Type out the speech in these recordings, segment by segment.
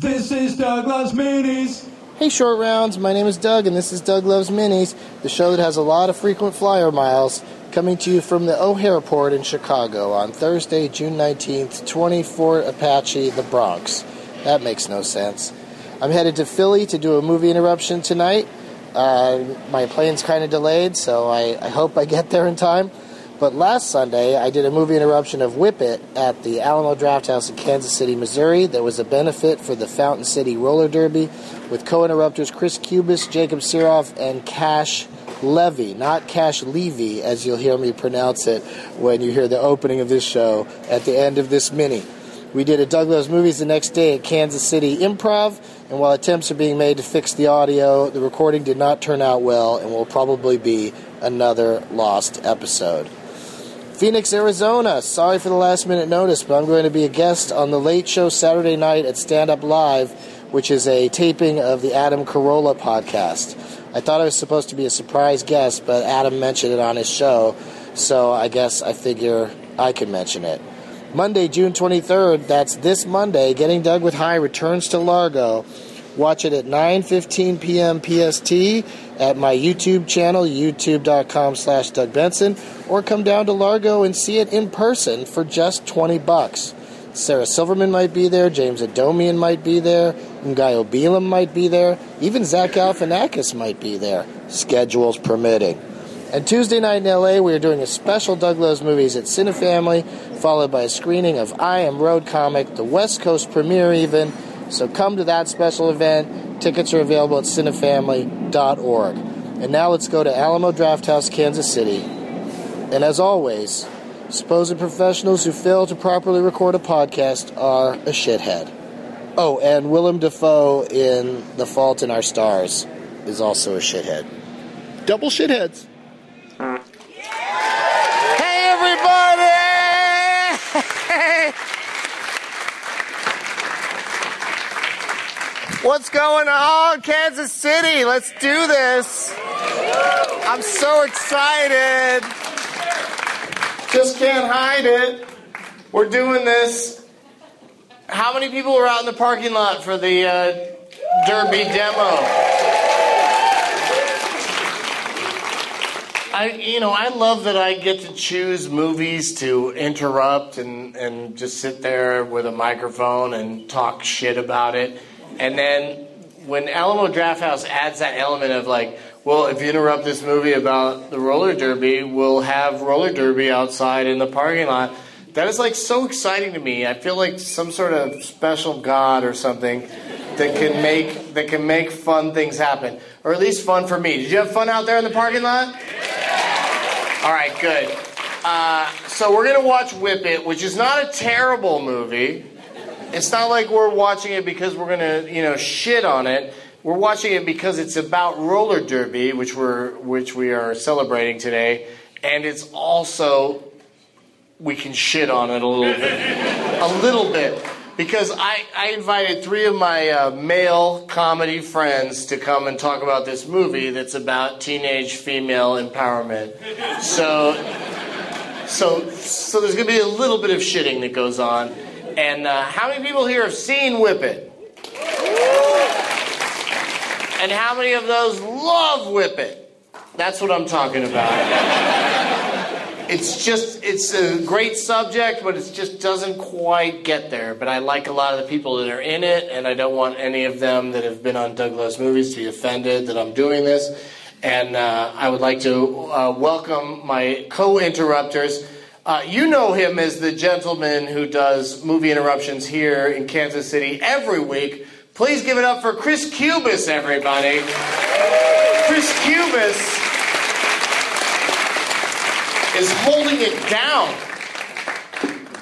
This is Doug Loves Minis. Hey, short rounds. My name is Doug, and this is Doug Loves Minis, the show that has a lot of frequent flyer miles, coming to you from the O'Hare Port in Chicago on Thursday, June 19th, 24 Apache, the Bronx. That makes no sense. I'm headed to Philly to do a movie interruption tonight. Uh, my plane's kind of delayed, so I, I hope I get there in time. But last Sunday, I did a movie interruption of Whip It at the Alamo Drafthouse in Kansas City, Missouri. There was a benefit for the Fountain City Roller Derby with co interrupters Chris Cubis, Jacob Siroff, and Cash Levy, not Cash Levy, as you'll hear me pronounce it when you hear the opening of this show at the end of this mini. We did a Doug Loves Movies the next day at Kansas City Improv, and while attempts are being made to fix the audio, the recording did not turn out well and will probably be another lost episode. Phoenix, Arizona. Sorry for the last minute notice, but I'm going to be a guest on the late show Saturday night at Stand Up Live, which is a taping of the Adam Carolla podcast. I thought I was supposed to be a surprise guest, but Adam mentioned it on his show, so I guess I figure I can mention it. Monday, June 23rd, that's this Monday, Getting Doug with High returns to Largo. Watch it at 9.15 p.m. PST at my YouTube channel, youtube.com slash Doug Benson, or come down to Largo and see it in person for just 20 bucks. Sarah Silverman might be there, James Adomian might be there, Ngaio Bealum might be there, even Zach Galifianakis might be there, schedules permitting. And Tuesday night in LA, we are doing a special Doug Loves movies at Cinefamily, followed by a screening of I Am Road Comic, the West Coast premiere even, so come to that special event. Tickets are available at cinefamily.org. And now let's go to Alamo Drafthouse, Kansas City. And as always, supposed professionals who fail to properly record a podcast are a shithead. Oh, and Willem Dafoe in The Fault in Our Stars is also a shithead. Double shitheads. Hey, everybody! What's going on, Kansas City? Let's do this. I'm so excited. Just can't hide it. We're doing this. How many people were out in the parking lot for the uh, Derby demo? I, you know, I love that I get to choose movies to interrupt and, and just sit there with a microphone and talk shit about it. And then when Alamo Drafthouse adds that element of like, well, if you interrupt this movie about the roller derby, we'll have roller derby outside in the parking lot. That is like so exciting to me. I feel like some sort of special god or something that can make that can make fun things happen, or at least fun for me. Did you have fun out there in the parking lot? All right, good. Uh, so we're gonna watch Whip It, which is not a terrible movie. It's not like we're watching it because we're gonna, you know, shit on it. We're watching it because it's about roller derby, which we're which we are celebrating today, and it's also we can shit on it a little bit, a little bit, because I I invited three of my uh, male comedy friends to come and talk about this movie that's about teenage female empowerment. So. So, so there's going to be a little bit of shitting that goes on. And uh, how many people here have seen Whip It? And how many of those love Whip It? That's what I'm talking about. it's just, it's a great subject, but it just doesn't quite get there. But I like a lot of the people that are in it, and I don't want any of them that have been on Doug Loves movies to be offended that I'm doing this. And uh, I would like to uh, welcome my co interrupters. Uh, you know him as the gentleman who does movie interruptions here in Kansas City every week. Please give it up for Chris Cubis, everybody. Chris Cubis is holding it down.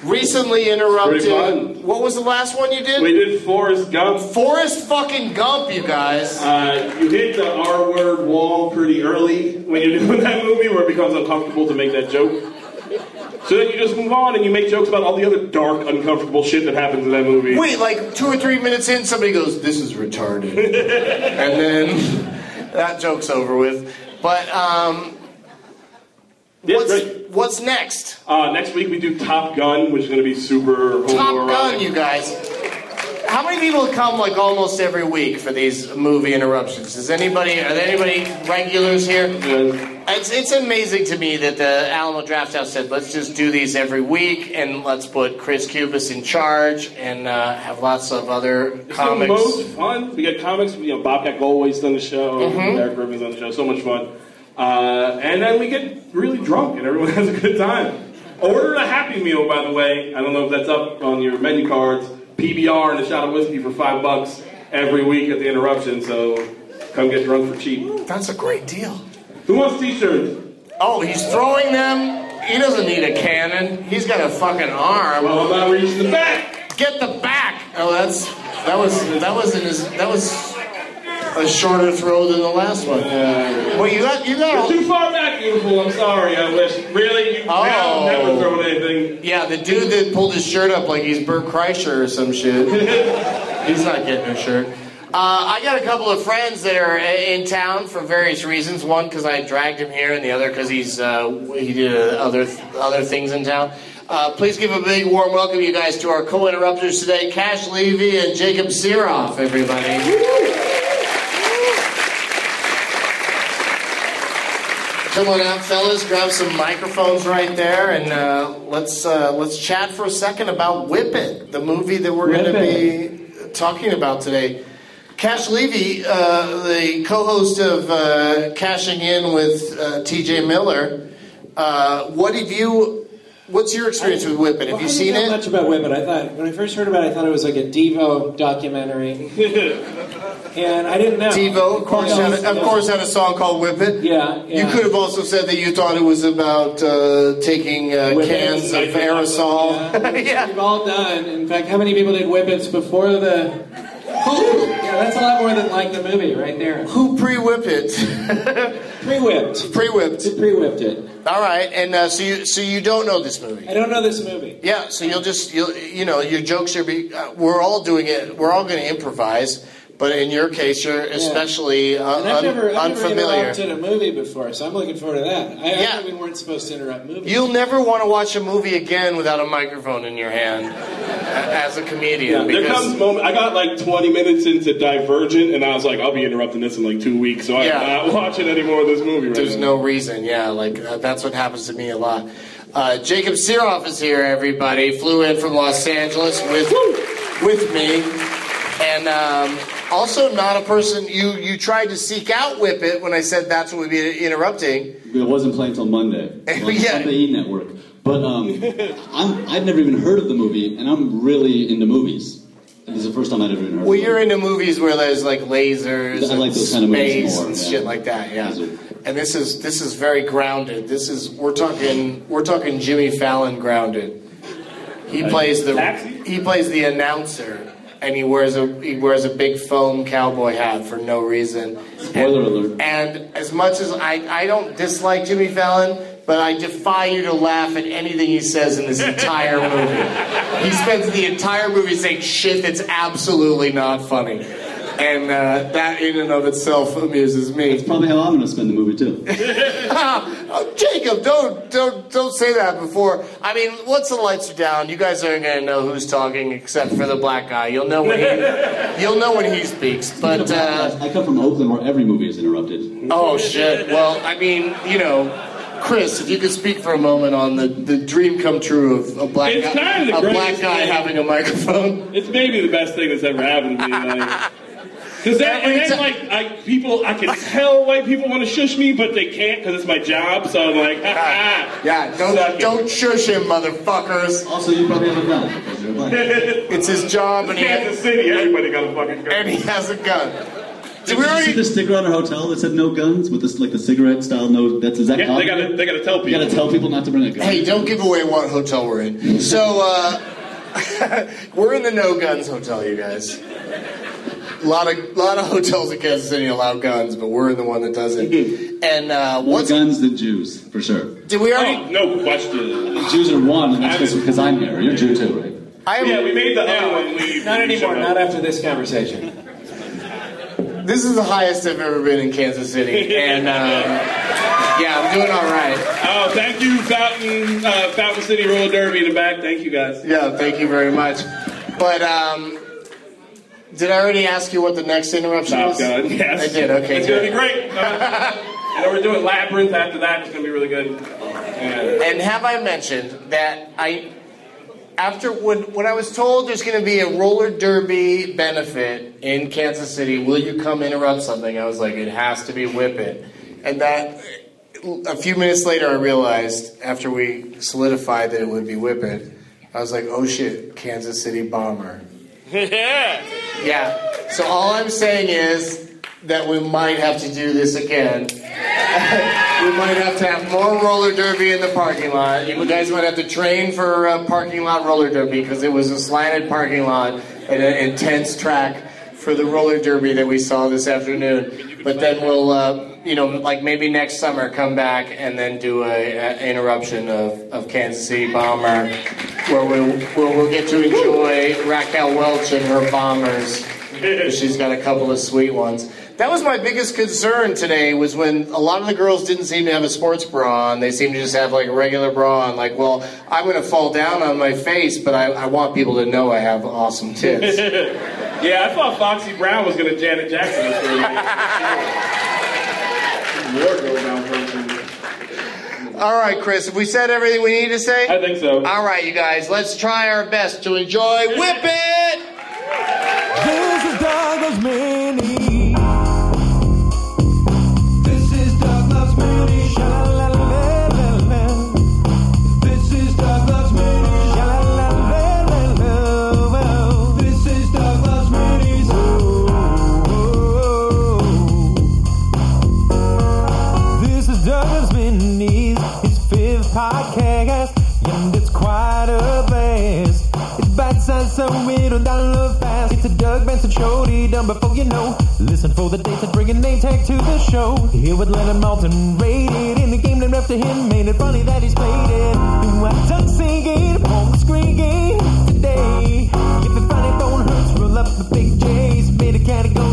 Recently interrupted. What was the last one you did? We did Forrest Gump. Forrest fucking Gump, you guys. Uh, you hit the R word wall pretty early when you're doing that movie where it becomes uncomfortable to make that joke. So then you just move on and you make jokes about all the other dark, uncomfortable shit that happens in that movie. Wait, like two or three minutes in, somebody goes, "This is retarded," and then that joke's over with. But um, Yeah, what's, right. what's next? Uh, next week we do Top Gun, which is going to be super Top. Gun, you guys. how many people come like almost every week for these movie interruptions? Is anybody? Are there anybody regulars here? It's, it's amazing to me that the Alamo Drafthouse said, let's just do these every week and let's put Chris Cubis in charge and uh, have lots of other It's comics. the most fun. We got comics. You know, Bobcat Goldthwait's on the show. Mm-hmm. Erik Griffin's on the show. So much fun. Uh, and then we get really drunk, and everyone has a good time. Order a Happy Meal, by the way. I don't know if that's up on your menu cards. PBR and a shot of whiskey for five bucks every week at the interruption. So come get drunk for cheap. That's a great deal. Who wants T-shirts? Oh, he's throwing them. He doesn't need a cannon. He's got a fucking arm. Well, I'm not reaching the back. Get the back. Oh, that's that was that was in his that was a shorter throw than the last one. well, you got you got. Too far back, beautiful. I'm sorry. I wish. Really? You Oh. never thrown anything. Yeah, the dude that pulled his shirt up like he's Bert Kreischer or some shit. he's not getting a shirt. Uh, I got a couple of friends that are in town for various reasons. One because I dragged him here, and the other because he's uh, he did uh, other other things in town. Uh, please give a big warm welcome, you guys, to our co-interrupters today, Cash Levy and Jacob Siroff. Everybody. Come on out, fellas. Grab some microphones right there, and uh, let's uh, let's chat for a second about Whip It, the movie that we're going to be talking about today. Cash Levy, uh, the co-host of uh, Cashing In with uh, T.J. Miller. Uh, what have you? What's your experience with Whip It? Have Well, you I seen didn't it? much about Whip It. I thought when I first heard about it, I thought it was like a Devo documentary, and I didn't know. Devo, of course, had a, of course, had a song called "Whip It." Yeah, You could have also said that you thought it was about uh, taking uh, cans of aerosol. Yeah, yeah. we've all done. In fact, how many people did Whippets before the? That's a lot more than like the movie right there. Who pre-whip it? Pre-whipped. pre-whipped. Who pre-whipped it? All right, and uh, so you so you don't know this movie. I don't know this movie. Yeah, so you'll just you'll you know your jokes are be uh, we're all doing it. We're all going to improvise, but in your case, you're especially uh, And I've un- never, I've never unfamiliar. interrupted a movie before, so I'm looking forward to that. I, I Yeah. thought we weren't supposed to interrupt movies. You'll never want to watch a movie again without a microphone in your hand as a comedian. There because comes a moment. I got like 20 minutes into Divergent, and I was like, I'll be interrupting this in like two weeks, so I'm Yeah. not watching any more of this movie right There's now. no reason, yeah. Like uh, that's what happens to me a lot. Uh, Jacob Siroff is here. Everybody flew in from Los Angeles with with me, and um, also not a person you you tried to seek out Whip It when I said that's what we'd be interrupting. It wasn't playing until Monday on Yeah. Sunday E Network. But um, I'm, I've never even heard of the movie, and I'm really into movies. This is the first time I've ever even heard. Well, of you're into movies where there's like lasers I like and those kind of movies space more, and yeah. shit like that. Yeah, and this is this is very grounded. This is we're talking we're talking Jimmy Fallon grounded. He plays the Taxi? he plays the announcer, and he wears a he wears a big foam cowboy hat for no reason. Spoiler and, alert. And as much as I I don't dislike Jimmy Fallon. But I defy you to laugh at anything he says in this entire movie. He spends the entire movie saying shit that's absolutely not funny. And uh, that in and of itself amuses me. That's probably how I'm going to spend the movie too. Oh, Jacob, don't don't don't say that before. I mean, once the lights are down, you guys aren't gonna know who's talking except for the black guy. You'll know when he you'll know when he speaks. But uh, I come from Oakland, where every movie is interrupted. oh shit. Well, I mean, you know. Chris, if you could speak for a moment on the, the dream come true of a black It's guy, kind of the a black guy thing. having a microphone. It's maybe the best thing that's ever happened to me. Like, Cause that, and then, ti- like, I, people, I can tell white people want to shush me, but they can't because it's my job. So I'm like, ha ha. Yeah, don't don't shush him, motherfuckers. Also, you probably have a gun because you're black. It's his job, and he has, Kansas City, everybody got a fucking gun. and he has a gun. Did we Did you see already? the sticker on our hotel that said "No guns" with this like the cigarette style? No, that's is that Yeah, they gotta, they gotta tell You people. gotta tell people not to bring a gun. Hey, don't give away what hotel we're in. So, uh, we're in the no guns hotel, you guys. A lot of lot of hotels in Kansas City allow guns, but we're in the one that doesn't. And uh, More guns than Jews, for sure. did we Oh, already? no question. Jews are one, and that's because I'm here. You're Jew too, right? I am, Yeah, we made the other one leave. Not anymore. Not after this conversation. This is the highest I've ever been in Kansas City, and um, yeah, I'm doing all right. Oh, thank you, Fountain, uh, Fountain City Roller Derby in the back. Thank you guys. Yeah, thank you very much. But um, Did I already ask you what the next interruption Top was? Gun, yes. I did. Okay, It's gonna be good. great. and then we're doing Labyrinth after that. It's gonna be really good. And And have I mentioned that I, after when when I was told there's going to be a roller derby benefit in Kansas City, will you come interrupt something? I was like, it has to be Whip It, and that. A few minutes later, I realized after we solidified that it would be Whip It, I was like, oh shit, Kansas City Bomber. Yeah. Yeah. So all I'm saying is that we might have to do this again. we might have to have more roller derby in the parking lot. You guys might have to train for parking lot roller derby because it was a slanted parking lot and an intense track for the roller derby that we saw this afternoon. But then we'll, uh, you know, like maybe next summer, come back and then do a, a interruption of, of Kansas City Bomber, where we'll, where we'll get to enjoy Raquel Welch and her bombers. She's got a couple of sweet ones. That was my biggest concern today was when a lot of the girls didn't seem to have a sports bra on. They seemed to just have like a regular bra on. Like, well, I'm going to fall down on my face, but I, I want people to know I have awesome tits. Yeah, I thought Foxy Brown was gonna Janet Jackson this. Wardrobe malfunction. All right, Chris, have we said everything we need to say? I think so. All right, you guys, let's try our best to enjoy Whip It! Mini's his fifth podcast, and it's quite a blast. It's bite-sized, so it'll download fast. It's a Doug Benson show, done before you know. Listen for the dates and bring a name tag to the show. Here with Leonard Maltin, rated in the game named after him. Made it funny that he's played it. White Tuck singing on the screen game today. If the funny bone hurts, roll up the big J's. Made a category